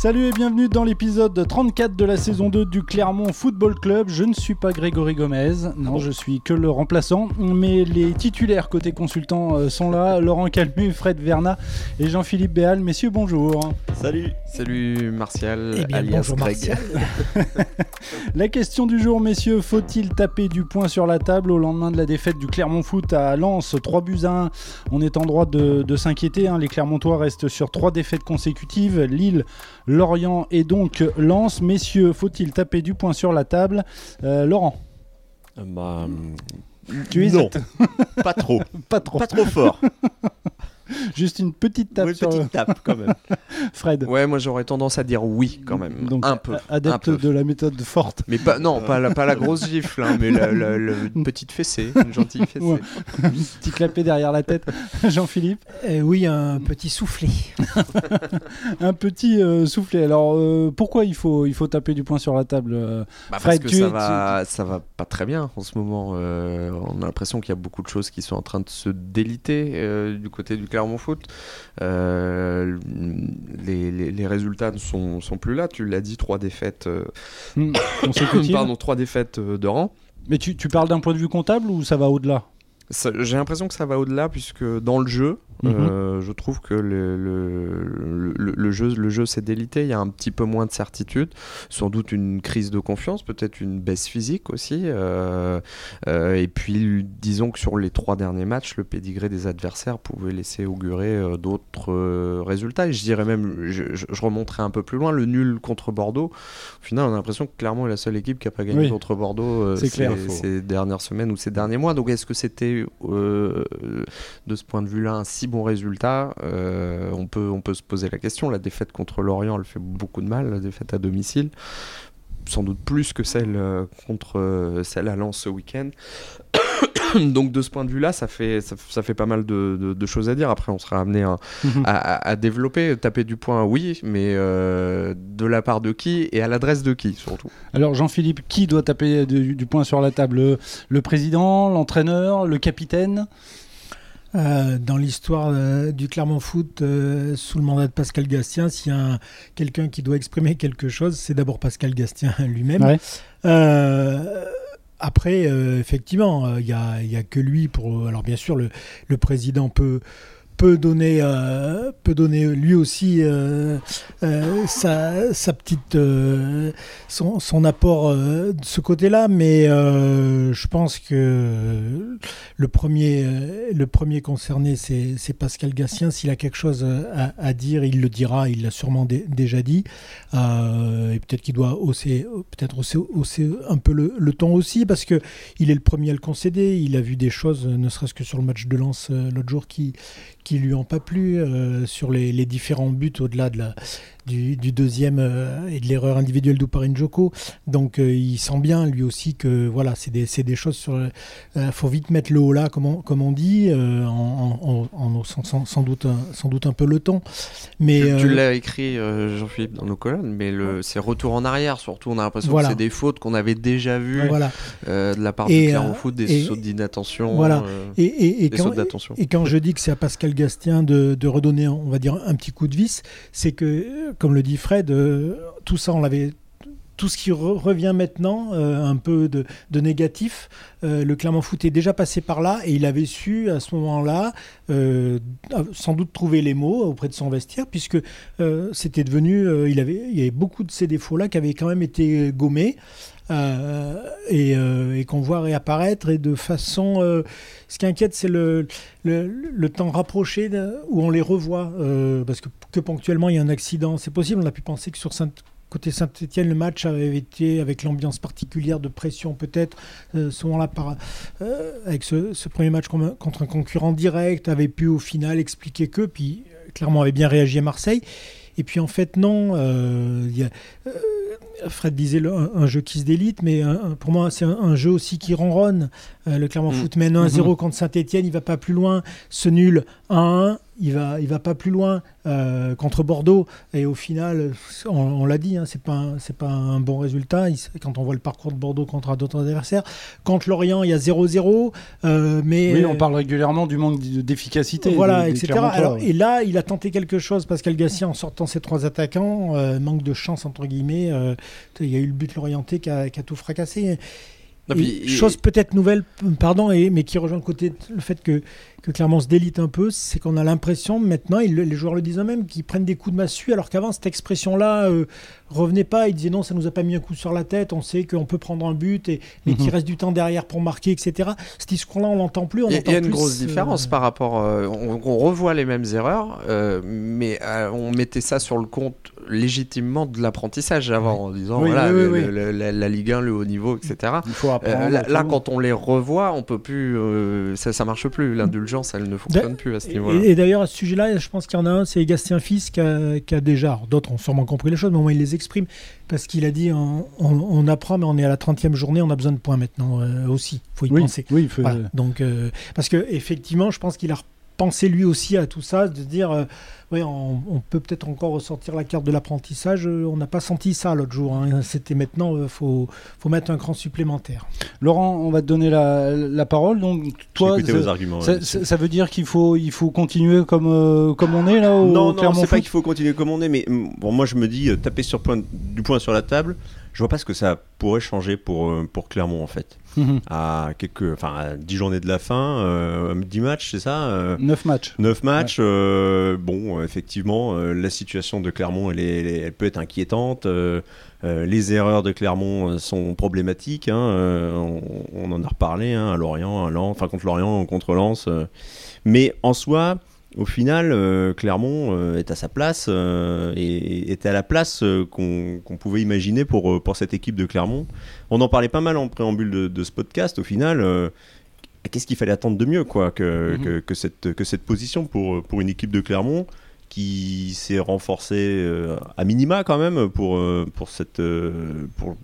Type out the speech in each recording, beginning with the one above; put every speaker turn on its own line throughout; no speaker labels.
Salut et bienvenue dans l'épisode 34 de la saison 2 du Clermont Football Club. Je ne suis pas Grégory Gomez, non, je suis que le remplaçant, mais les titulaires côté consultant euh, sont là Laurent Calmu, Fred Verna et Jean-Philippe Béal. Messieurs, bonjour.
Salut.
Salut Martial,
Eh bien,
alias
bonjour,
Greg.
Martial.
La question du jour, messieurs, faut-il taper du poing sur la table au lendemain de la défaite du Clermont Foot à Lens? 3 buts à 1 On est en droit de, de s'inquiéter. hein. Les Clermontois restent sur 3 défaites consécutives. Lille, Lorient et donc Lens. Messieurs, faut-il taper du poing sur la table Euh, Laurent,
Euh, Bah,
tu
non, pas trop,
pas trop.
pas trop fort.
Juste une petite tape
Oui,
sur
petite tape quand même.
Fred.
Ouais, moi j'aurais tendance à dire oui quand même.
Donc,
un peu.
a- adepte
un peu.
de la méthode forte.
Mais pas, non, pas la, pas la grosse gifle, hein, mais la, la- la- une petite fessée, une gentille fessée.
Ouais. Petit clapet derrière la tête. Jean-Philippe,
Euh, oui, un petit soufflet.
un petit euh, soufflet. Alors, euh, pourquoi il faut, il faut taper du poing sur la table euh,
Bah,
Fred,
parce que
tu
ça
es-
va, ça va pas très bien en ce moment. Euh, on a l'impression qu'il y a beaucoup de choses qui sont en train de se déliter euh, du côté du Clermont Foot. Euh, les, les- les résultats ne sont, sont plus là. Tu l'as dit, trois défaites, euh,
hmm,
pardon, trois défaites euh, de rang.
Mais tu, tu parles d'un point de vue comptable ou ça va au-delà?
J'ai l'impression que ça va au-delà puisque dans le jeu,
Mhm.
euh, je trouve que le, le, le- le jeu, le jeu s'est délité. Il y a un petit peu moins de certitude, sans doute une crise de confiance, peut-être une baisse physique aussi. euh, euh, et puis, disons que sur les trois derniers matchs, le pédigré des adversaires pouvait laisser augurer d'autres résultats. Et je dirais même, je, je- remonterai un peu plus loin, le nul contre Bordeaux. Au final, on a l'impression que clairement est la seule équipe qui n'a pas gagné
Oui.
contre Bordeaux ces,
clair.
ces dernières semaines ou ces derniers mois. Donc, est-ce que c'était de ce point de vue-là un si bon résultat Euh, on, peut, on peut se poser la question. La défaite contre Lorient, elle fait beaucoup de mal, la défaite à domicile. Sans doute plus que celle euh, contre euh, celle à Lens ce week-end. Donc de ce point de vue-là, ça fait, ça, ça fait pas mal de, de- de choses à dire. Après, on sera amené à,
Mhm.
à, à- à développer, taper du poing, oui, mais euh, de la part de qui et à l'adresse de qui surtout.
Alors, Jean-Philippe, qui doit taper du, du poing sur la table? Le, le président, l'entraîneur, le capitaine?
Euh, dans l'histoire euh, du Clermont Foot, euh, sous le mandat de Pascal Gastien, s'il y a un- quelqu'un qui doit exprimer quelque chose, c'est d'abord Pascal Gastien lui-même.
Ouais.
Après, effectivement, il n'y a, y a que lui pour. Alors, bien sûr, le, le président peut peut donner euh, peut donner lui aussi euh, euh, sa, sa petite son, son apport de ce côté-là. Mais je pense que le premier le premier concerné c'est Pascal Gatien s'il a quelque chose à, à dire il le dira. Il l'a sûrement dé- déjà dit. Et peut-être qu'il doit hausser peut-être hausser, hausser un peu le, le ton aussi parce que il est le premier à le concéder. Il a vu des choses ne serait-ce que sur le match de Lens l'autre jour qui qui lui ont pas plu euh, sur les, les différents buts au-delà de la, du, du deuxième euh, et de l'erreur individuelle d'Uparin Joko. Donc euh, il sent bien lui aussi que voilà, c'est des, des choses sur. Il faut vite mettre le haut là, comme on, comme on dit, euh, en, en, en sans, sans doute un, sans doute un peu le ton. Mais
tu tu
euh,
l'as écrit, euh, Jean-Philippe, dans nos colonnes, mais le, c'est retour en arrière surtout. On a l'impression
Voilà.
que c'est des fautes qu'on avait déjà vues
voilà.
euh, de la part du Clermont
euh,
Foot, des
et-
sauts d'inattention,
Voilà.
euh,
Et, et, et
des
quand,
sautes.
Et quand je dis que c'est à Pascal Gastien de, de redonner, on va dire, un petit coup de vis, c'est que, euh, comme le dit Fred, euh, tout ça, on l'avait. Tout ce qui re- revient maintenant, euh, un peu de, négatif, euh, le Clermont Foot est déjà passé par là et il avait su à ce moment-là sans doute trouver les mots auprès de son vestiaire, puisque c'était devenu, il, avait, il y avait beaucoup de ces défauts-là qui avaient quand même été gommés et, euh, et qu'on voit réapparaître et de façon. euh, ce qui inquiète, c'est le, le, temps rapproché où on les revoit, euh, parce que, que ponctuellement il y a un accident. C'est possible, on a pu penser que sur Saint Côté Saint-Etienne, le match avait été avec l'ambiance particulière de pression, peut-être, euh, par, euh, avec ce, premier match contre un concurrent direct, avait pu au final expliquer que, puis euh, clairement avait bien réagi à Marseille. Et puis en fait, non. euh, y a, euh, Fred disait un, un jeu qui se délite, mais un- pour moi, c'est un, un jeu aussi qui ronronne. Euh, le Clermont
Mm.
Foot mène 1-0 contre Saint-Etienne, il va pas plus loin. Ce nul 1-1, il va, il va pas plus loin euh, contre Bordeaux. Et au final, on, on l'a dit, hein, c'est pas, c'est pas un bon résultat. Il- quand on voit le parcours de Bordeaux contre d'autres adversaires, contre Lorient, il y a 0-0. euh, mais
Oui,
euh,
on parle régulièrement du manque d'efficacité.
voilà,
des- des
etc.
Clermontois,
Alors,
ouais.
et là, il a tenté quelque chose. Pascal Gassien, en sortant ses trois attaquants, euh, manque de chance, entre guillemets. euh, il y a eu le but l'orienté qui a, qui a tout fracassé. Et
puis,
chose peut-être nouvelle, pardon, et, mais qui rejoint le côté le fait que, que Clermont se délite un peu, c'est qu'on a l'impression maintenant, ils les joueurs le disent eux-mêmes, qu'ils prennent des coups de massue, alors qu'avant cette expression-là euh, revenait pas. Ils disaient non, ça nous a pas mis un coup sur la tête, on sait qu'on peut prendre un but, et, mais
Mhm.
qu'il reste du temps derrière pour marquer, etc. Ce discours-là, on l'entend plus.
Il y a- y une
plus,
grosse
euh,
différence par rapport. euh, on, on revoit les mêmes erreurs, euh, mais euh, on mettait ça sur le compte légitimement de l'apprentissage avant, en disant
Oui,
voilà,
oui,
le-
oui,
le- le- la, la Ligue 1, le haut niveau, etc.
Il faut
Euh,
apprendre.
là, quand on les revoit, on peut plus, euh, ça, ça marche plus. L'indulgence, elle ne fonctionne plus à ce
Et,
niveau-là.
et d'ailleurs, à ce sujet-là, je pense qu'il y en a un, c'est Gastien Fils qui a, qui a déjà, d'autres ont sûrement compris les choses, mais au moins il les exprime, parce qu'il a dit on, on- on apprend, mais on est à la 30e journée, on a besoin de points maintenant euh, aussi, faut y
oui,
penser.
oui, il faut-
Voilà. Donc, euh, parce que effectivement, je pense qu'il a repensé lui aussi à tout ça, de dire, euh, ouais, on, on peut peut-être encore ressortir la carte de l'apprentissage. euh, on n'a pas senti ça l'autre jour. hein. C'était maintenant, il faut, faut mettre un cran supplémentaire.
Laurent, on va te donner la, la parole. Donc, toi,
vos arguments.
ça- ça- ça veut dire qu'il faut, il faut continuer comme, euh, comme on est là au
non, non, c'est pas qu'il faut continuer comme on est, mais mm, bon, moi je me dis, euh, taper sur point, du poing sur la table, je vois pas ce que ça pourrait changer pour, euh, pour Clermont en fait.
Mhm.
À quelques, enfin, à 10 journées de la fin, euh, 10 matchs, c'est ça euh,
Neuf matchs.
9 matchs, euh, bon, euh, effectivement, la situation de Clermont, elle, est- elle peut être inquiétante. les erreurs de Clermont sont problématiques. hein, on, on en a reparlé hein, à Lorient, à Lens, enfin contre Lorient, contre Lens. mais en soi, au final, euh, Clermont euh, est à sa place euh, et était à la place qu'on pouvait imaginer pour, pour cette équipe de Clermont. On en parlait pas mal en préambule de, de ce podcast. Au final, qu'est-ce qu'il fallait attendre de mieux quoi, que,
Mhm.
que, que cette, que cette position pour, pour une équipe de Clermont qui s'est renforcée à minima quand même pour, pour, cette, pour,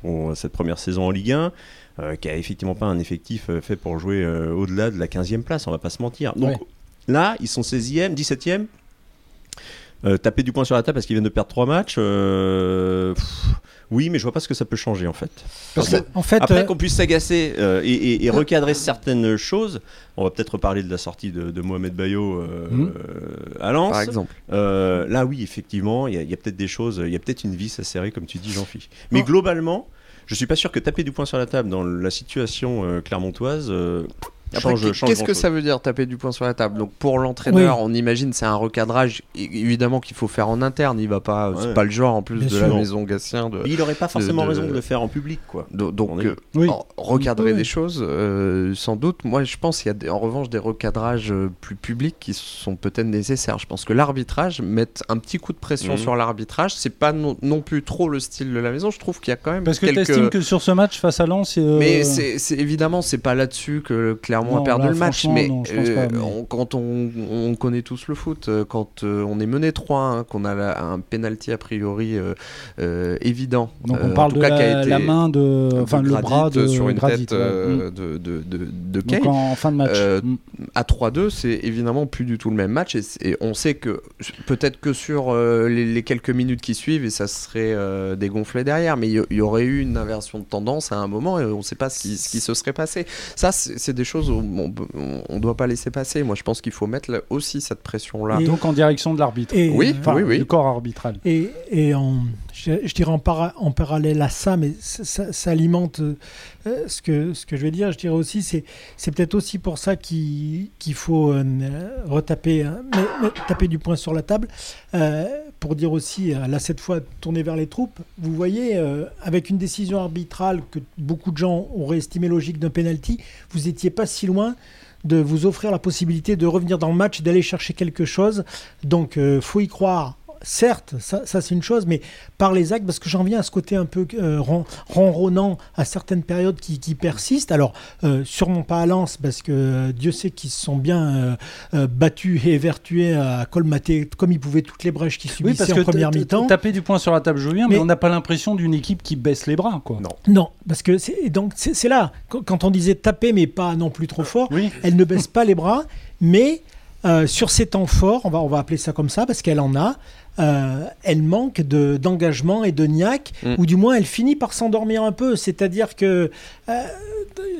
pour, cette première saison en Ligue 1, euh, qui a effectivement pas un effectif fait pour jouer au-delà de la 15e place, on va pas se mentir. Donc
Ouais.
Là, ils sont 16e, 17e. Euh, taper du poing sur la table parce qu'ils viennent de perdre trois matchs. euh, pff, oui, mais je vois pas ce que ça peut changer en fait.
Parce
Parce
que-
En fait,
Après
euh,
qu'on puisse s'agacer euh, et, et- et recadrer certaines choses, on va peut-être reparler de la sortie de, de Mohamed Bayo euh, à Lens.
Par exemple.
Euh, là, oui, effectivement, il y a, peut-être des choses, il y a peut-être une vis à serrer, comme tu dis, Jean-Philippe. Mais
Non.
globalement, je suis pas sûr que taper du poing sur la table dans la situation euh, clermontoise
Qu'est-ce que ça veut dire taper du poing sur la table? Donc pour l'entraîneur, on imagine c'est un recadrage évidemment qu'il faut faire en interne. Il va pas, c'est pas le genre en plus
Bien
de
sûr.
la maison Gatien de,
Mais il n'aurait pas forcément
de-
raison de le faire en public, quoi.
donc
est-
euh,
Oui.
en- recadrer
Oui.
des choses, euh, sans doute. Moi, je pense qu'il y a des- en revanche des recadrages euh, plus publics qui sont peut-être nécessaires. Je pense que l'arbitrage mettre un petit coup de pression
Mhm.
sur l'arbitrage, c'est pas non, non plus trop le style de la maison. Je trouve qu'il y a quand même
Parce que
quelques.
tu estimes que sur ce match face à Lens. euh,
Mais c'est évidemment, c'est pas là-dessus que
Non,
a perdu
là,
le match. Mais,
non,
euh,
pas, mais-
on- quand on, on connaît tous le foot, euh, quand euh, on est mené 3-1, qu'on a la- un penalty a priori euh, évident.
Donc on
en
parle
tout
de
cas,
la, main de, enfin le bras de
sur une
Gradit,
tête
ouais. Mm.
de, de, de, de
Donc
Kane.
en, en fin de match. Mm.
À 3-2, c'est évidemment plus du tout le même match. Et, on sait que peut-être que sur les, les quelques minutes qui suivent, et ça serait dégonflé derrière, mais il y, aurait eu une inversion de tendance à un moment et on ne sait pas ce qui, ce qui se serait passé. Ça, c'est des choses on ne doit pas laisser passer. Moi, je pense qu'il faut mettre là aussi cette pression-là.
Et-
Donc en direction de l'arbitre.
Oui,
euh,
Enfin,
oui, oui.
du corps arbitral.
Et, et en, je, dirais en, para- en parallèle à ça, mais ça, alimente euh, ce, que, je vais dire, je dirais aussi, c'est, peut-être aussi pour ça qu'il, faut euh, retaper, hein, taper du poing sur la table, euh, pour dire aussi, là cette fois, tourner vers les troupes. Vous voyez, avec une décision arbitrale que beaucoup de gens auraient estimé logique d'un penalty, vous étiez pas si loin de vous offrir la possibilité de revenir dans le match, d'aller chercher quelque chose. Donc, faut y croire. Certes, ça, ça, c'est une chose, mais par les actes, parce que j'en viens à ce côté un peu euh, ron- ronronnant à certaines périodes qui, qui persistent. Alors, euh, sûrement pas à Lens, parce que euh, Dieu sait qu'ils se sont bien euh, euh, battus et évertués à colmater comme ils pouvaient toutes les brèches qu'ils
Oui,
subissaient
parce
en
que
première mi-temps.
taper du poing sur la table, je mais,
Mais-
on n'a pas l'impression d'une équipe qui baisse les bras, quoi.
Non.
Non, parce que c'est donc c'est c'est là quand quand on disait taper mais pas non plus trop fort,
Oui.
elle ne baisse pas les bras, mais euh, sur ces temps forts, on va, on va appeler ça comme ça parce qu'elle en a, euh, elle manque de- d'engagement et de niaque,
Mm.
ou du moins elle finit par s'endormir un peu. C'est-à-dire que euh,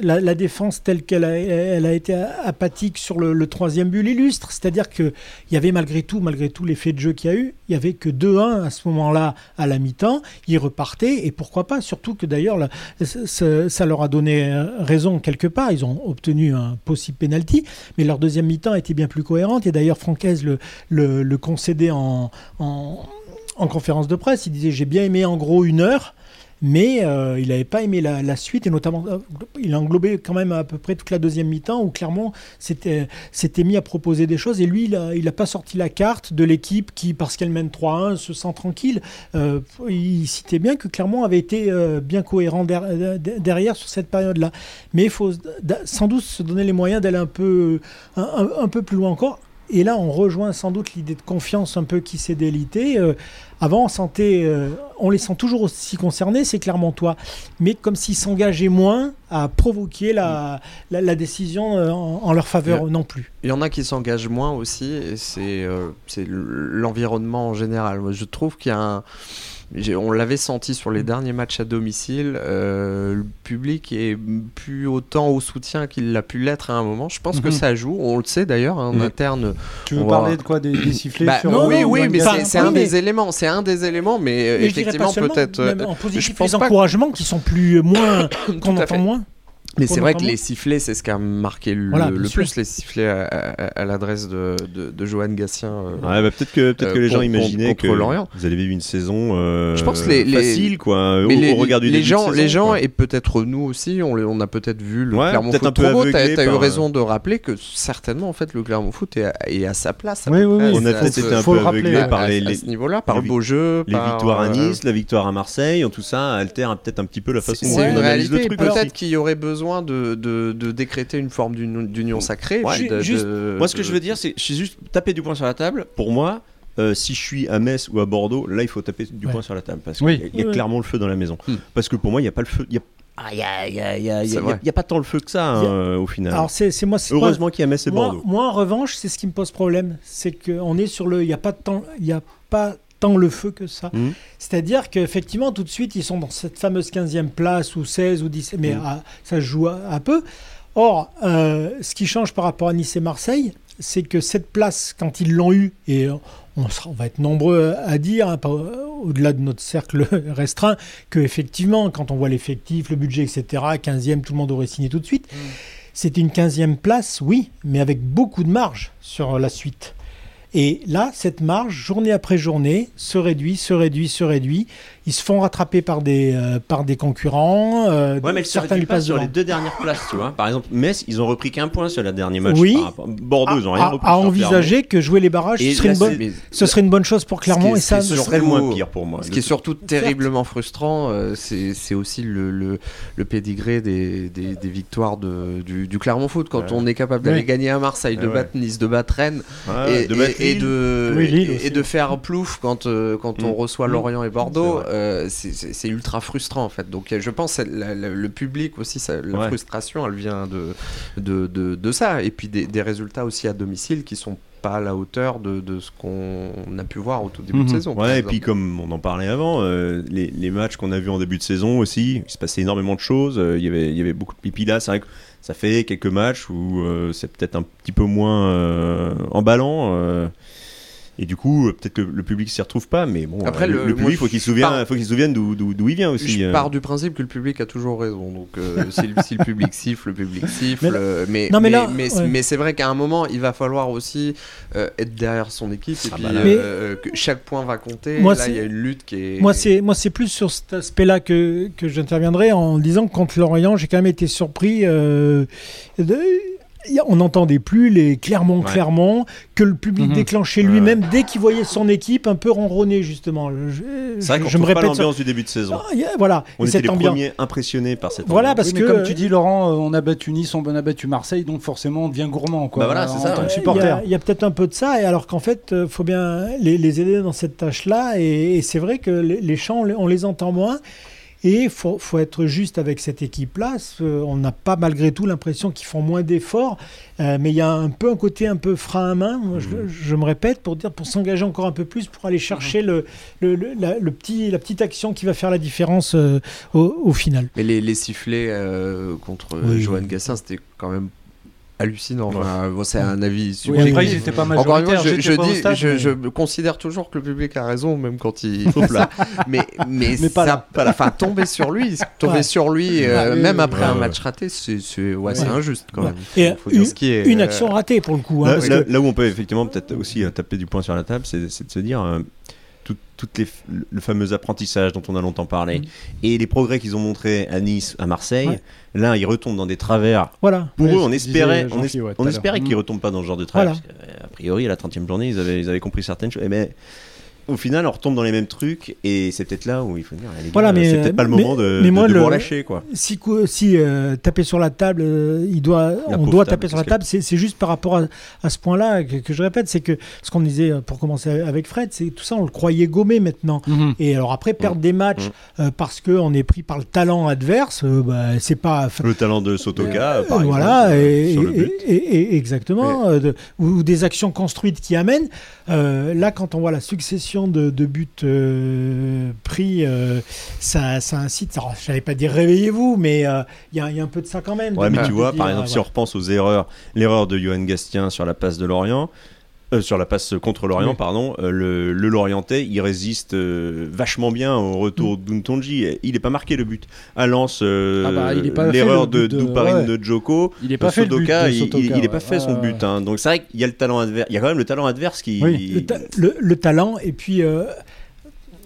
la, la défense telle qu'elle a, elle a été apathique sur le, le troisième but l'illustre. C'est-à-dire qu'il y avait malgré tout, malgré tout l'effet de jeu qu'il y a eu, il y avait que 2-1 à ce moment-là à la mi-temps. Ils repartaient et pourquoi pas, surtout que d'ailleurs ça, leur a donné euh, raison quelque part. Ils ont obtenu un possible penalty, mais leur deuxième mi-temps était bien plus cohérente. Et d'ailleurs Francaise le, le, le concédait en, en, en conférence de presse. Il disait j'ai bien aimé en gros une heure. Mais euh, il n'avait pas aimé la, suite et notamment euh, il a englobé quand même à peu près toute la deuxième mi-temps où clairement s'était mis à proposer des choses et lui il a, il a pas sorti la carte de l'équipe qui parce qu'elle mène 3-1 se sent tranquille. Euh, il citait bien que Clermont avait été bien cohérent der- der- derrière sur cette période-là. Mais il faut sans doute se donner les moyens d'aller un peu plus loin encore. Et là, on rejoint sans doute l'idée de confiance un peu qui s'est délitée. Euh, avant, on sentait, euh, on les sent toujours aussi concernés, c'est clairement toi, mais comme s'ils s'engageaient moins à provoquer la, la, la décision euh, en, en leur faveur non plus.
Il y en a qui s'engagent moins aussi, et c'est l'environnement en général. Je trouve qu'il y a un. On l'avait senti sur les derniers matchs à domicile, euh, le public est plus autant au soutien qu'il l'a pu l'être à un moment. Je pense que
Mhm.
ça joue, on le sait d'ailleurs, hein, en
Mhm.
interne.
Tu veux
va-
parler de quoi Des, des sifflets
Bah,
sur
non,
oui, oui, mais c'est- un
mais-
des éléments, c'est un des éléments, mais, euh, effectivement peut-être. euh,
en positif,
je pense
les
que-
encouragements qui sont plus moins qu'on entend
fait.
moins.
Mais c'est vrai que les sifflets, c'est ce qui a marqué le,
Voilà,
plus, les sifflets à, à- à l'adresse de, de, de Johan Gatien. euh,
Ouais, bah, peut-être que, peut
Euh,
que les gens imaginaient que
Lorient.
vous avez vu une saison euh,
Je pense que les- les-
facile, quoi, au,
les,
au regard du
les
début de
gens,
saison,
les gens
quoi.
et peut-être nous aussi, on, les- on a peut-être vu le
Ouais,
Clermont
peut-être
Foot
un peu
trop
aveuglé
t'as eu
euh,
raison de rappeler que certainement, en fait, le Clermont Foot est à, est à sa place. à
Oui, oui.
On a été un
faut
peu
le rappeler,
aveuglé par
ce niveau-là, par
les
le beau jeu,
les victoires à
euh,
Nice, la victoire à Marseille, tout ça altère peut-être un petit peu la façon dont on analyse le truc.
Peut-être qu'il y aurait besoin de, de, de décréter une forme d'union sacrée.
Ouais.
puis de-
Juste-
de-
Moi, ce que
de-
je veux dire, c'est je suis juste taper du poing sur la table. Pour moi, euh, si je suis à Metz ou à Bordeaux, là, il faut taper du
Ouais.
poing sur la table parce qu'il
Oui.
y a, y clairement le feu dans la maison.
Hmm.
Parce que pour moi, il n'y a pas le feu. Il y a ah, il y a, y y y y pas tant le feu que ça hein,
y
euh, au final.
Alors c'est moi,
Heureusement qu'il y a Metz et
moi,
Bordeaux.
moi, en revanche, c'est ce qui me pose problème, c'est qu'on est sur le, il n'y a pas de temps, il y a pas tant le feu que ça.
Mhm.
C'est-à-dire qu'effectivement, tout de suite, ils sont dans cette fameuse 15e place ou 16 ou 17, mais
Mhm.
à- ça joue à peu. Or, euh, ce qui change par rapport à Nice et Marseille, c'est que cette place, quand ils l'ont eue, et on, sera, on va être nombreux à dire, hein, pas- au-delà de notre cercle restreint, que effectivement, quand on voit l'effectif, le budget, etc., 15e, tout le monde aurait signé tout de suite. C'était une 15e place, oui, mais avec beaucoup de marge sur la suite. Et là, cette marge, journée après journée, se réduit, se réduit, se réduit. Ils se font rattraper par des, euh, par des concurrents. euh,
Ouais, mais elle se
certains lui
pas
passent
sur
devant.
les deux dernières places, tu vois. Par exemple, Metz, ils ont repris qu'un point sur la dernière match.
Oui.
par rapport- Bordeaux, ils ont rien
à,
repris.
à envisager que jouer les barrages, ce serait,
là,
une bonne,
c'est-
mais-
ce serait une bonne chose pour Clermont.
est-
Et ça,
ce
serait le moins pire pour moi.
Ce qui est surtout terriblement frustrant, euh, c'est aussi le, le, le pédigré des, des, des victoires de, du, du Clermont Foot. Quand
Ouais.
on est capable d'aller
Ouais.
gagner à Marseille, de
Ouais,
battre Nice, de battre Rennes
Ouais,
et,
de battre
et- de,
Oui, Lille
et- de faire plouf quand, euh, quand on
Mm.
reçoit
Mm.
Lorient et Bordeaux,
C'est
euh, c'est ultra frustrant en fait. Donc euh, je pense que la- la- le public aussi, ça- la
Ouais.
frustration, elle vient de, de, de, de ça. Et puis des, des résultats aussi à domicile qui sont pas à la hauteur de, de ce qu'on a pu voir au tout début
Mhm.
de saison. par
Ouais, et puis comme on en parlait avant, euh, les, les matchs qu'on a vus en début de saison aussi, il se passait énormément de choses. euh, Il y avait, il y avait beaucoup de pipi là. C'est vrai que ça fait quelques matchs où euh, c'est peut-être un petit peu moins emballant. Et du coup, euh, peut-être que le public s'y retrouve pas, mais bon,
Après,
le, public,
moi,
il faut qu'il se souvienne,
pars-
faut qu'il se souvienne d'où, d'où, d'où il vient aussi.
Je
euh.
pars du principe que le public a toujours raison. Donc, euh, si, le, si le public siffle, le public siffle.
Mais là-
Mais,
Non, mais là,
mais,
ouais.
mais c'est vrai qu'à un moment, il va falloir aussi euh, être derrière son équipe. Et
Ah
puis,
bah
euh, que chaque point va compter.
Moi,
là, il y a une lutte qui est.
Moi, c'est moi, c'est plus sur cet aspect-là que, que j'interviendrai en disant que contre Lorient, j'ai quand même été surpris. de- on n'entendait plus les Clermont,
Ouais.
Clermont, que le public
Mhm.
déclenchait lui-même dès qu'il voyait son équipe un peu ronronner justement. Je,
C'est vrai
je-
qu'on retrouve pas l'ambiance du début de saison.
Ah, voilà,
On
et
était
cette
les
ambiance.
premiers impressionnés par cette
Voilà,
ambiance.
parce
Oui,
que
comme tu dis, Laurent, euh, on a battu Nice, on a battu Marseille, donc forcément on devient gourmand. Quoi,
Bah voilà,
en
ça,
tant
ouais.
que
Il y
supporter.
a, il y a peut-être un peu de ça, et alors qu'en fait, il faut bien les, les aider dans cette tâche-là. Et, et c'est vrai que les, les chants, on les entend moins. Et il faut, faut, être juste avec cette équipe-là. On n'a pas malgré tout l'impression qu'ils font moins d'efforts, euh, mais il y a un peu un côté un peu frein à main, je, mmh. je, me répète, pour dire pour s'engager encore un peu plus, pour aller chercher le, le, le, petit, la petite action qui va faire la différence euh, au, au, final.
Mais les, les sifflets euh, contre Johan Gassin, c'était quand même hallucinant. c'est un avis
subjectif. Oui, après, pas Encore une fois,
je, je, dis, stade, je, mais... je, considère toujours que le public a raison, même quand il là. mais mais, mais pas ça, pas Enfin, tomber sur lui, tomber ouais. sur lui, euh, même après un match raté, c'est ouais, c'est injuste quand même.
Et faut une, dire ce qui est, une euh, action ratée pour le coup.
Hein, là, parce là, que... là, où on peut effectivement peut-être aussi euh, taper du poing sur la table, c'est de se dire tout, le fameux apprentissage dont on a longtemps parlé mm. et les progrès qu'ils ont montrés à Nice, à Marseille. Ouais. Là, ils retombent dans des travers.
Voilà.
Pour eux, on espérait, on, es, ouais, on espérait qu'ils ne retombent pas dans ce genre de travers. Voilà. a priori, à la 30e journée, ils avaient, ils avaient compris certaines choses. Mais au final, on retombe dans les mêmes trucs et c'est peut-être là où il faut dire, les voilà, mais c'est peut-être pas le moment de, mais moi, de, de le, lâcher quoi.
Si, si euh, taper sur la table, euh, il doit, la on doit table, taper sur la table. C'est, juste par rapport à, à ce point-là que, que, je répète, c'est que ce qu'on disait euh, pour commencer avec Fred, c'est tout ça, on le croyait gommé maintenant. Mm-hmm. Et alors après perdre mm-hmm. des matchs euh, parce que on est pris par le talent adverse, euh, bah, c'est pas
le talent de Sotoka, par
voilà,
exemple,
et, sur le but. Et, et, exactement, mais... de, ou, des actions construites qui amènent. là, quand on voit la succession de, de buts euh, pris, euh, ça, ça, incite, je n'allais pas dire réveillez-vous, mais il euh, y, y, a un peu de ça quand même.
Ouais, mais tu vois, par exemple, si on repense aux erreurs, l'erreur de Johan Gastien sur la passe de Lorient, euh, sur la passe contre l'Orient, oui. pardon, euh, le, le, Lorientais, il résiste euh, vachement bien au retour mm. d'Untonji. Il n'est pas marqué le but. À Lens, ah bah, l'erreur de Douparine de, de, Joko,
il n'est pas fait Sotoka,
il, il, il pas fait son but. Hein. Donc c'est vrai qu'il y a le talent adverse. Il y a quand même le talent adverse qui.
Oui. Le, ta le, le, talent et puis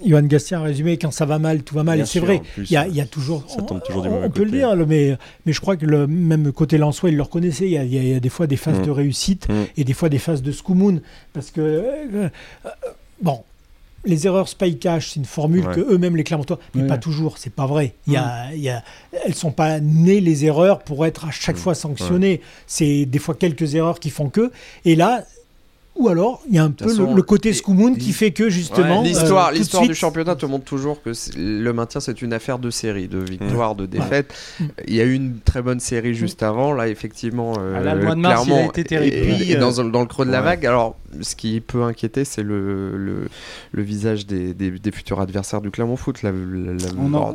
Johan Gastien a résumé quand ça va mal, tout va mal. Bien et c'est vrai, il y, y, a toujours.
Ça tombe toujours
on,
du mauvais
on peut
côté.
le dire, mais, mais je crois que le même côté Lançois, il le reconnaissait. Il y, y, a des fois des phases mmh. de réussite mmh. et des fois des phases de Scoumoun. Parce que. Euh, euh, bon. Les erreurs spy cash, c'est une formule ouais. que eux-mêmes les Clermontois, mais ouais. pas toujours, c'est pas vrai. Il y a, il y a, elles sont pas nées les erreurs pour être à chaque fois sanctionnées. C'est des fois quelques erreurs qui font que. Et là, ou alors il y a un peu façon, le, le, côté Scoumoun qui fait que justement
ouais, l'histoire euh, l'histoire du championnat te montre toujours que le maintien c'est une affaire de série de victoires mmh. de défaites ouais. il y a eu une très bonne série juste avant là effectivement
euh, là, le mois de mars, clairement il a été terrible.
et, et, et dans, dans, le creux de la vague alors ce qui peut inquiéter, c'est le, le, le, visage des, des, des, futurs adversaires du Clermont Foot.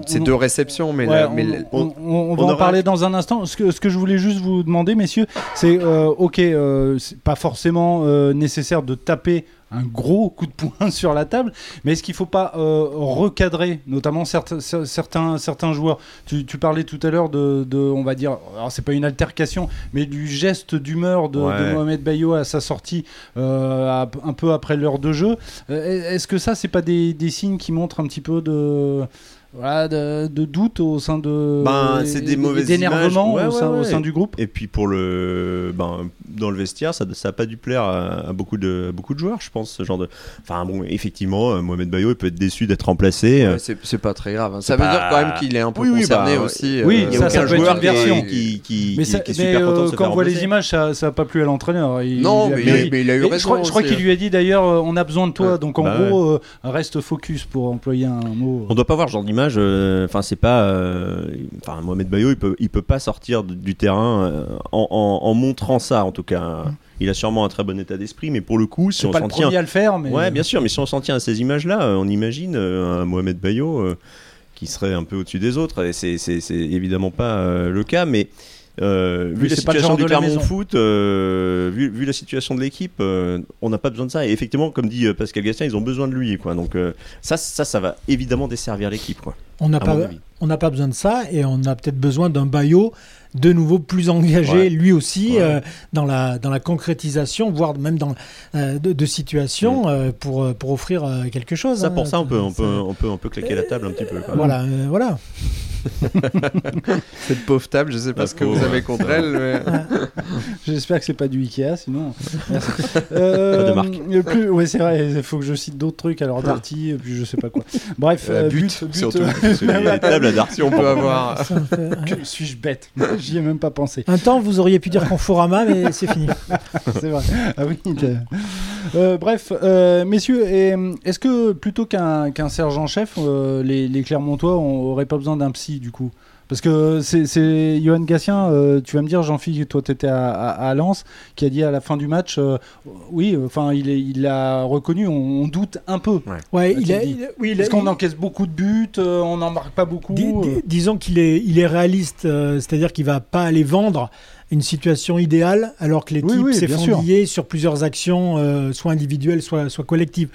C'est deux réceptions, mais,
ouais,
la, mais
on, on, on, va en parler dans un instant. Ce que, ce que je voulais juste vous demander, messieurs, c'est euh, ok, euh, pas forcément euh, nécessaire de taper un gros coup de poing sur la table. Mais est-ce qu'il ne faut pas euh, recadrer, notamment certains, certains, certains joueurs? Tu, tu, parlais tout à l'heure de, de, on va dire, alors c'est pas une altercation, mais du geste d'humeur de, ouais. de, Mohamed Bayo à sa sortie euh, un peu après l'heure de jeu. Euh, est-ce que ça, c'est pas des, des signes qui montrent un petit peu de voilà, de, de, doute au sein de
ben, c'est des mauvaises
d'énervement
ouais,
au, sein,
ouais,
au sein du groupe.
Et puis pour le ben, dans le vestiaire ça n'a pas dû plaire à, à, beaucoup de à beaucoup de joueurs je pense ce genre de enfin bon effectivement euh, Mohamed Bayo il peut être déçu d'être remplacé
ouais, c'est pas très grave hein. ça veut dire quand même qu'il est un peu oui, concerné bah, aussi
oui
euh,
ça, ça
peut joueur
être une version.
qui, qui,
mais, ça,
qui,
qui est super content de se
quand
on voit les images ça n'a pas plu à l'entraîneur.
Non mais, mais, mais, il a eu raison
je crois, qu'il lui a dit d'ailleurs euh, on a besoin de toi. Donc en bah gros reste focus pour employer un mot
on doit pas voir ce genre d'image enfin c'est pas euh, enfin Mohamed Bayo il peut il peut pas sortir du terrain euh, en, en, en, montrant ça en tout cas mmh. il a sûrement un très bon état d'esprit mais pour le coup si on
s'en tient à le faire mais
ouais bien sûr mais si on s'en tient à ces images là on imagine euh, un Mohamed Bayo qui serait un peu au-dessus des autres et c'est évidemment pas le cas mais euh, vu la situation du Clermont Foot, euh, vu, vu, la situation de l'équipe, euh, on n'a pas besoin de ça. Et effectivement, comme dit Pascal Gastien, ils ont besoin de lui. Quoi. Donc ça, ça, ça va évidemment desservir l'équipe.
On n'a pas, on n'a pas besoin de ça et on a peut-être besoin d'un Bayo de nouveau plus engagé, ouais. lui aussi, ouais. euh, dans, la, dans la concrétisation, voire même dans euh, de, de situations mmh. pour, pour offrir quelque chose.
Ça, hein, pour ça, on peut, on, peut, on, peut, on peut claquer la table un petit peu.
Voilà, voilà.
Cette pauvre table, je sais pas ce que vous avez contre elle. Mais...
J'espère que c'est pas du Ikea, sinon. euh,
pas de marque.
Plus... Ouais, c'est vrai. Il faut que je cite d'autres trucs. Alors Darty, puis je sais pas quoi. Bref,
euh, but, but, but, surtout. la table à Darty, on peut avoir.
Suis-je bête? J'y ai même pas pensé.
Un temps, vous auriez pu dire Conforama, mais c'est fini.
c'est vrai. Ah oui. Euh, bref, euh, messieurs, euh, est-ce que plutôt qu'un qu'un sergent-chef, euh, les, les Clermontois n'auraient pas besoin d'un psy du coup? Parce que c'est- Johan Gatien, euh, tu vas me dire, Jean-Philippe, toi tu étais à, à, à Lens, qui a dit à la fin du match, euh, oui, enfin il est- il l'a reconnu, on, on doute un peu.
Ouais,
tu
il a, oui, il
Parce qu'on encaisse beaucoup de buts, euh, on n'en marque pas beaucoup.
Dis-
euh.
dis- disons qu'il est, il est réaliste, euh, c'est-à-dire qu'il va pas aller vendre une situation idéale alors que l'équipe
Oui, oui,
s'est fondillée sur plusieurs actions, euh, soit individuelles, soit, soit collectives.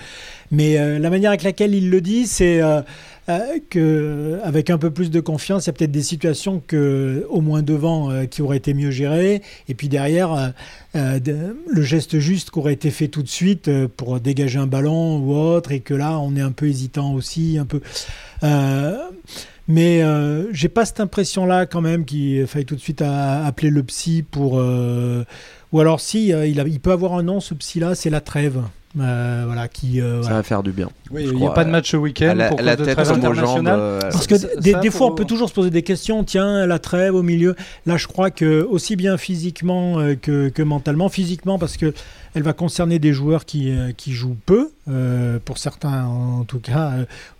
Mais euh, la manière avec laquelle il le dit, c'est euh, euh, que avec un peu plus de confiance, il y a peut-être des situations que au moins devant qui auraient été mieux gérées, et puis derrière de- le geste juste qui aurait été fait tout de suite pour dégager un ballon ou autre, et que là on est un peu hésitant aussi, un peu. Euh, mais euh, j'ai pas cette impression-là quand même qu'il faille tout de suite à- appeler le psy pour. euh, Ou alors si, euh, il, a- il peut avoir un nom, ce psy-là, c'est la trêve. Euh, voilà, qui. euh,
Ça
voilà.
va faire du bien.
Oui, il n'y a pas de
euh,
match ce week-end
la,
pour
la
de
tête aux jambes. euh,
Parce que
Ça-
des,
ça,
des
faut-
fois, on peut toujours se poser des questions. Tiens, la trêve au milieu. Là, je crois que aussi bien physiquement euh, que, que mentalement. Physiquement, parce que elle va concerner des joueurs qui, euh, qui jouent peu, euh, pour certains en tout cas,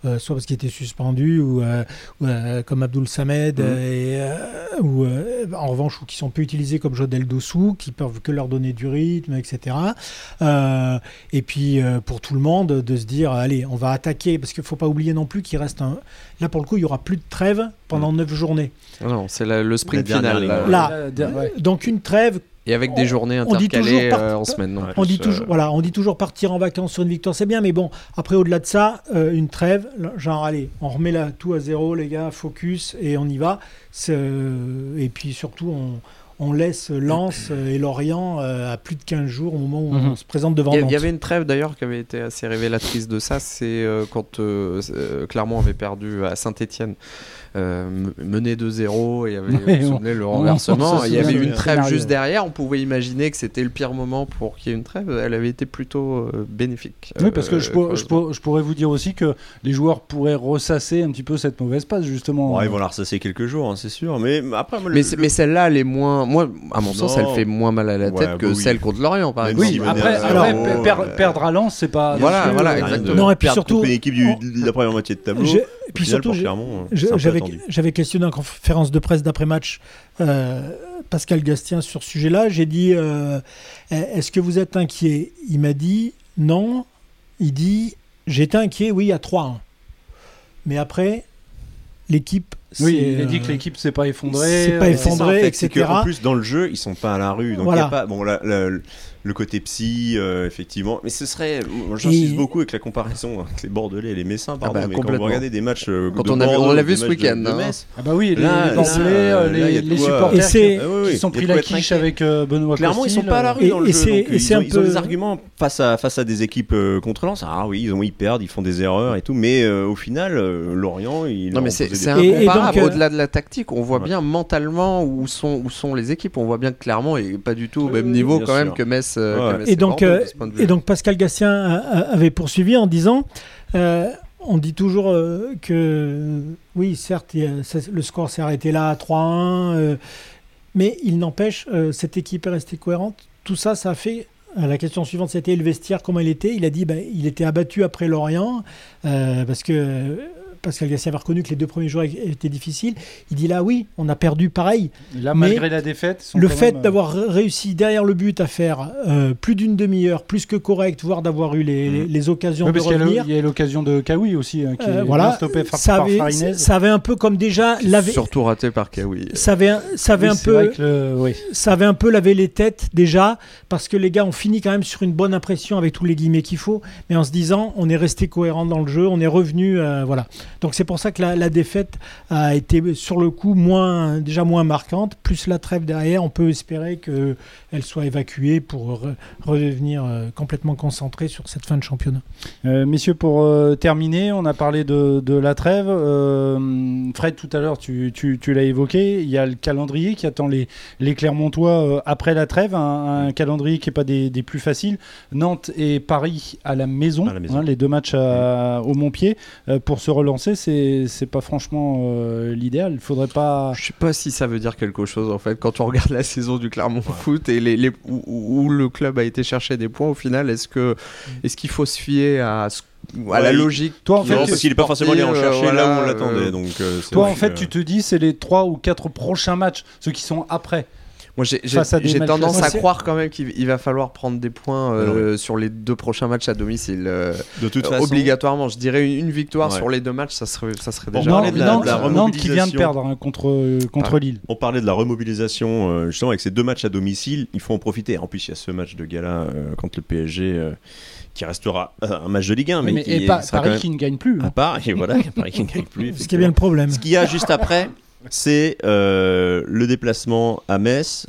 euh, soit parce qu'ils étaient suspendus, ou, euh, ou, euh, comme Abdul Samed,
Mhm.
et, ou euh, en revanche, ou qui sont peu utilisés comme Jodel Dossou, qui peuvent que leur donner du rythme, etc. Euh, et puis euh, pour tout le monde, de se dire, allez, on va attaquer, parce qu'il ne faut pas oublier non plus qu'il reste un... Là, pour le coup, il y aura plus de trêve pendant neuf journées.
Non, c'est le sprint final. là.
Là.
Der- ouais.
Donc une trêve,
Et avec des journées
on dit toujours
intercalées euh, en semaine. non
Ouais.
on
plus,
dit, toujours,
euh,
voilà, on dit toujours partir en vacances sur une victoire, c'est bien, mais bon, après, au-delà de ça, euh, une trêve, genre, allez, on remet là, tout à zéro, les gars, focus, et on y va. Euh, et puis surtout, on, on laisse Lens et Lorient euh, à plus de 15 jours au moment où
Mhm.
on se présente devant
Il y, avait une trêve d'ailleurs qui avait été assez révélatrice de ça, c'est euh, quand euh, Clermont avait perdu à Saint-Etienne, mené 2-0 et avait
Ouais,
vous
on-
souvenez, le renversement. il y avait une trêve
scénario.
juste derrière, on pouvait imaginer que c'était le pire moment pour qu'il y ait une trêve. Elle avait été plutôt euh, bénéfique.
Oui, parce que
euh,
je, pour- je,
curieusement.
pour- je pourrais vous dire aussi que les joueurs pourraient ressasser un petit peu cette mauvaise passe, justement.
Bon, ils vont la ressasser quelques jours, hein, c'est sûr. Mais après, le-
Mais, c'est-
le-
mais celle-là, elle est moins. Moi, à mon sens, elle fait moins mal à la
Ouais,
tête que
bah oui.
celle contre Lorient, par exemple.
Oui, après,
à
après,
zéro,
per-
euh,
perdre à Lens, c'est pas.
Voilà, voilà,
euh,
exactement.
Non, et puis surtout-
équipe du, de la première moitié de tableau.
Et puis surtout,
euh,
J'avais. J'avais questionné en conférence de presse d'après-match euh, Pascal Gastien sur ce sujet-là. J'ai dit euh, Est-ce que vous êtes inquiet? Il m'a dit non. Il dit J'étais inquiet, oui, à 3-1. Mais après, l'équipe.
Oui,
s'est,
il a dit
euh,
que l'équipe s'est pas effondrée.
c'est pas
euh,
C'est ça, en fait,
etc.
qu'en plus dans le jeu ils sont pas à la rue donc il
Voilà.
y a pas bon la- la- le côté psy euh, effectivement mais ce serait j'insiste
Et-
beaucoup avec la comparaison avec les Bordelais et les Messins pardon
bah,
mais quand vous regardez des matchs euh,
Quand
de
on a vu-
Bordeaux,
on l'a vu ce week-end,
de
hein.
Metz,
Ah bah oui, les,
Là,
les Bordelais,
euh,
les,
là,
supporters
Et
qui-
Ah oui, oui,
qui sont pris la quiche
inquiet.
avec euh, Benoît
Clairement, ils sont
Costil,
pas à la rue
Et-
dans le
et
jeu.
c'est-
donc,
et
ils,
c'est
ont,
un
ils ont
peu-
des arguments face à, face à des équipes euh, contre Lens. Ah oui, ils, ont, ils perdent, ils font des erreurs et tout. Mais euh, au final, euh, Lorient, ils
Non mais c'est
Et- et
incomparable. Au-delà de la tactique, on voit bien mentalement où sont, où sont les équipes. On voit bien que Clermont est pas du tout au même niveau quand même que Metz. Euh,
Ouais.
Et donc, euh,
de ce point de vue.
Et donc Pascal Gastien a- a- avait poursuivi en disant euh, on dit toujours euh, que oui, certes, a- ça- le score s'est arrêté là à 3-1, euh, mais il n'empêche, euh, cette équipe est restée cohérente. Tout ça, ça a fait. La question suivante, c'était le vestiaire, comment il était? Il a dit ben, il était abattu après Lorient, euh, parce que Pascal Gastien avait reconnu que les deux premiers jours étaient difficiles. Il dit là, oui, on a perdu pareil.
Là,
Mais
malgré la défaite,
Le fait
même, euh,
d'avoir ré- réussi derrière le but à faire euh, plus d'une demi-heure, plus que correct, voire d'avoir eu les, les- les occasions
oui,
de revenir,
il y a l'occasion de Kawi aussi, hein, qui
euh,
est
voilà,
stoppé par,
ça
par
avait, ça avait un peu comme déjà lavé,
Surtout raté par Kawi.
ça avait, un- ça avait
Oui,
un
c'est vrai
peu,
que le- oui.
ça avait un peu lavé les têtes déjà, parce que les gars ont fini quand même sur une bonne impression avec tous les guillemets qu'il faut, mais en se disant on est resté cohérent dans le jeu, on est revenu, euh, voilà. Donc c'est pour ça que la, défaite a été sur le coup déjà moins marquante, plus la trêve derrière, on peut espérer que elle soit évacuée pour re- redevenir euh, complètement concentrée sur cette fin de championnat.
Euh, messieurs, pour euh, terminer, on a parlé de, de la trêve. Euh, Fred, tout à l'heure, tu, tu- tu l'as évoqué. Il y a le calendrier qui attend les, les Clermontois euh, après la trêve. Un, un calendrier qui n'est pas des, des plus faciles. Nantes et Paris à la maison.
À la maison.
hein, les deux matchs à- au Montpied euh, pour se relancer. c'est pas franchement euh, l'idéal. Il faudrait pas.
Je sais pas si ça veut dire quelque chose en fait. Quand on regarde la saison du Clermont Foot et les, les- où, où le club a été chercher des points, au final, est-ce que est-ce qu'il faut se fier à, ce- à
Ouais,
la logique
Toi, en fait,
non, parce qu'il est pas forcément allé en chercher
euh,
là où on l'attendait.
euh,
donc, euh,
Toi, en fait,
que-
tu te dis, c'est les 3 ou 4 prochains matchs, ceux qui sont après.
Moi, j'ai
à
tendance à croire quand même qu'il il va falloir prendre des points euh, sur les deux prochains matchs à domicile. euh,
de toute
euh,
façon,
obligatoirement, je dirais une, une victoire
Ouais.
sur les deux matchs, ça serait, ça serait
Bon,
déjà.
on parlait de la-
Nantes-
de la
Nantes qui vient de
remobilisation.
perdre hein, contre, euh, contre
Ah.
Lille.
On parlait de la remobilisation, euh, justement, avec ces deux matchs à domicile, il faut en profiter. En plus, il y a ce match de gala euh, contre le PSG euh, qui restera un match de Ligue 1, mais,
Mais,
qui
et pas-
sera quand
Paris
même
qui ne gagne plus.
à
hein.
part. Et voilà, Paris qui ne gagne plus.
Ce qui est bien le problème.
Ce qu'il y a juste après, c'est euh, le déplacement à Metz,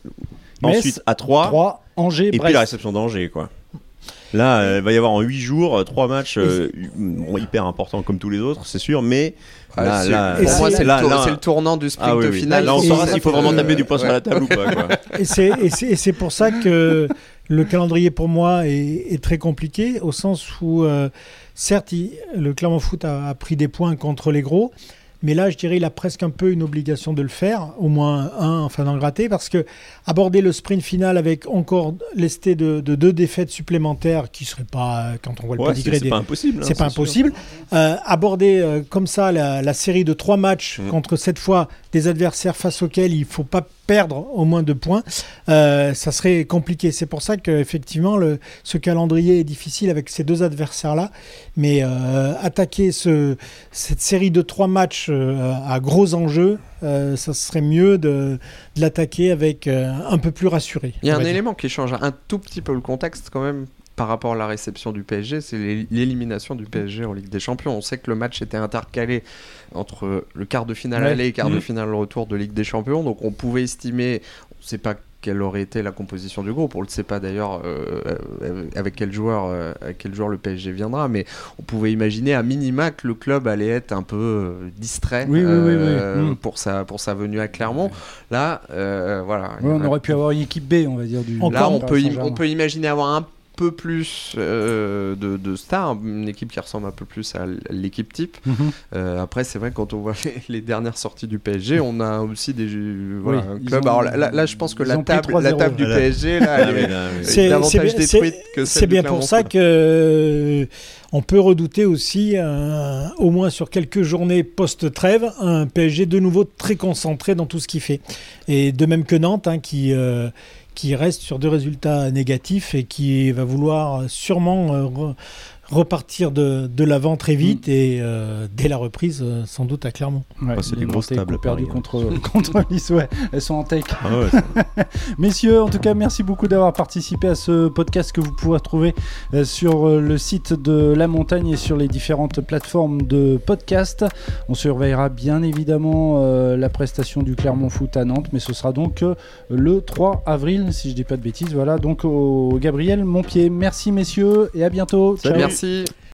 Metz,
ensuite à 3,
3, Angers,
et puis la réception d'Angers, quoi. Là, euh, il va y avoir en 8 jours 3 matchs euh, bon, hyper importants comme tous les autres, c'est sûr, mais
Ah,
là,
pour moi,
c'est-
le, tournant du sprint
ah oui,
de
oui.
finale.
Là, on
Et-
saura s'il faut vraiment taper du poing sur
ouais.
la table ou pas. Quoi.
Et c'est- et pour ça que le calendrier pour moi est, est très compliqué, au sens où, euh, certes, il- le Clermont Foot a, a pris des points contre les gros, mais là, je dirais, il a presque un peu une obligation de le faire, au moins un, enfin d'en gratter, parce que aborder le sprint final avec encore lesté de, de deux défaites supplémentaires, qui serait pas, quand on voit le
Ouais,
pedigree
c'est pas impossible. hein,
c'est pas impossible. Euh, aborder euh, comme ça la, la série de trois matchs
Mm.
contre cette fois des adversaires face auxquels il faut pas perdre au moins deux points, euh, ça serait compliqué. C'est pour ça qu'effectivement ce calendrier est difficile avec ces deux adversaires-là. Mais euh, attaquer ce, cette série de trois matchs euh, à gros enjeux, ça serait mieux de, de l'attaquer avec un peu plus rassuré.
Il y a un
dire.
élément qui change un tout petit peu le contexte quand même par rapport à la réception du PSG, c'est l'é- l'élimination du PSG en Ligue des Champions. On sait que le match était intercalé entre le quart de finale
Ouais.
aller et quart de
Mhm.
finale retour de Ligue des Champions, donc on pouvait estimer, on ne sait pas quelle aurait été la composition du groupe, on ne le sait pas d'ailleurs euh, euh, avec quel joueur euh, avec quel joueur le PSG viendra, mais on pouvait imaginer à minima que le club allait être un peu distrait
Oui, oui, oui, oui. Mhm.
pour sa pour sa venue à Clermont. Là, voilà.
Ouais, on aurait pu avoir une équipe B, on va dire. Du,
Encore,
Là, on peut, on peut imaginer avoir un peu plus euh, de, de stars, une équipe qui ressemble un peu plus à l'équipe type.
Mhm.
Euh, après, c'est vrai, quand on voit les, les dernières sorties du PSG, on a aussi des voilà,
ont-
Alors là, je pense que la table, la
3-0.
table du
Voilà.
PSG, là,
Ah,
elle est-. C'est davantage
bien-
détruite que celle
C'est
du
bien pour ça que on peut redouter aussi, au moins sur quelques journées post-trêve, un PSG de nouveau très concentré dans tout ce qu'il fait. Et de même que Nantes, hein, qui, euh, qui reste sur deux résultats négatifs et qui va vouloir sûrement euh, repartir de, de l'avant très vite et euh, dès la reprise, euh, sans doute à Clermont.
Ouais,
c'est
les
des grosses tables hein.
contre, contre Nice, ouais. Elles sont en tech.
Ah
Messieurs, en tout cas, merci beaucoup d'avoir participé à ce podcast que vous pouvez retrouver euh, sur euh, le site de La Montagne et sur les différentes plateformes de podcast. On surveillera bien évidemment euh, la prestation du Clermont Foot à Nantes, mais ce sera donc euh, le 3 avril, si je dis pas de bêtises. Voilà, donc au Gabriel Montpied. Merci messieurs et à bientôt. Ciao.
Merci.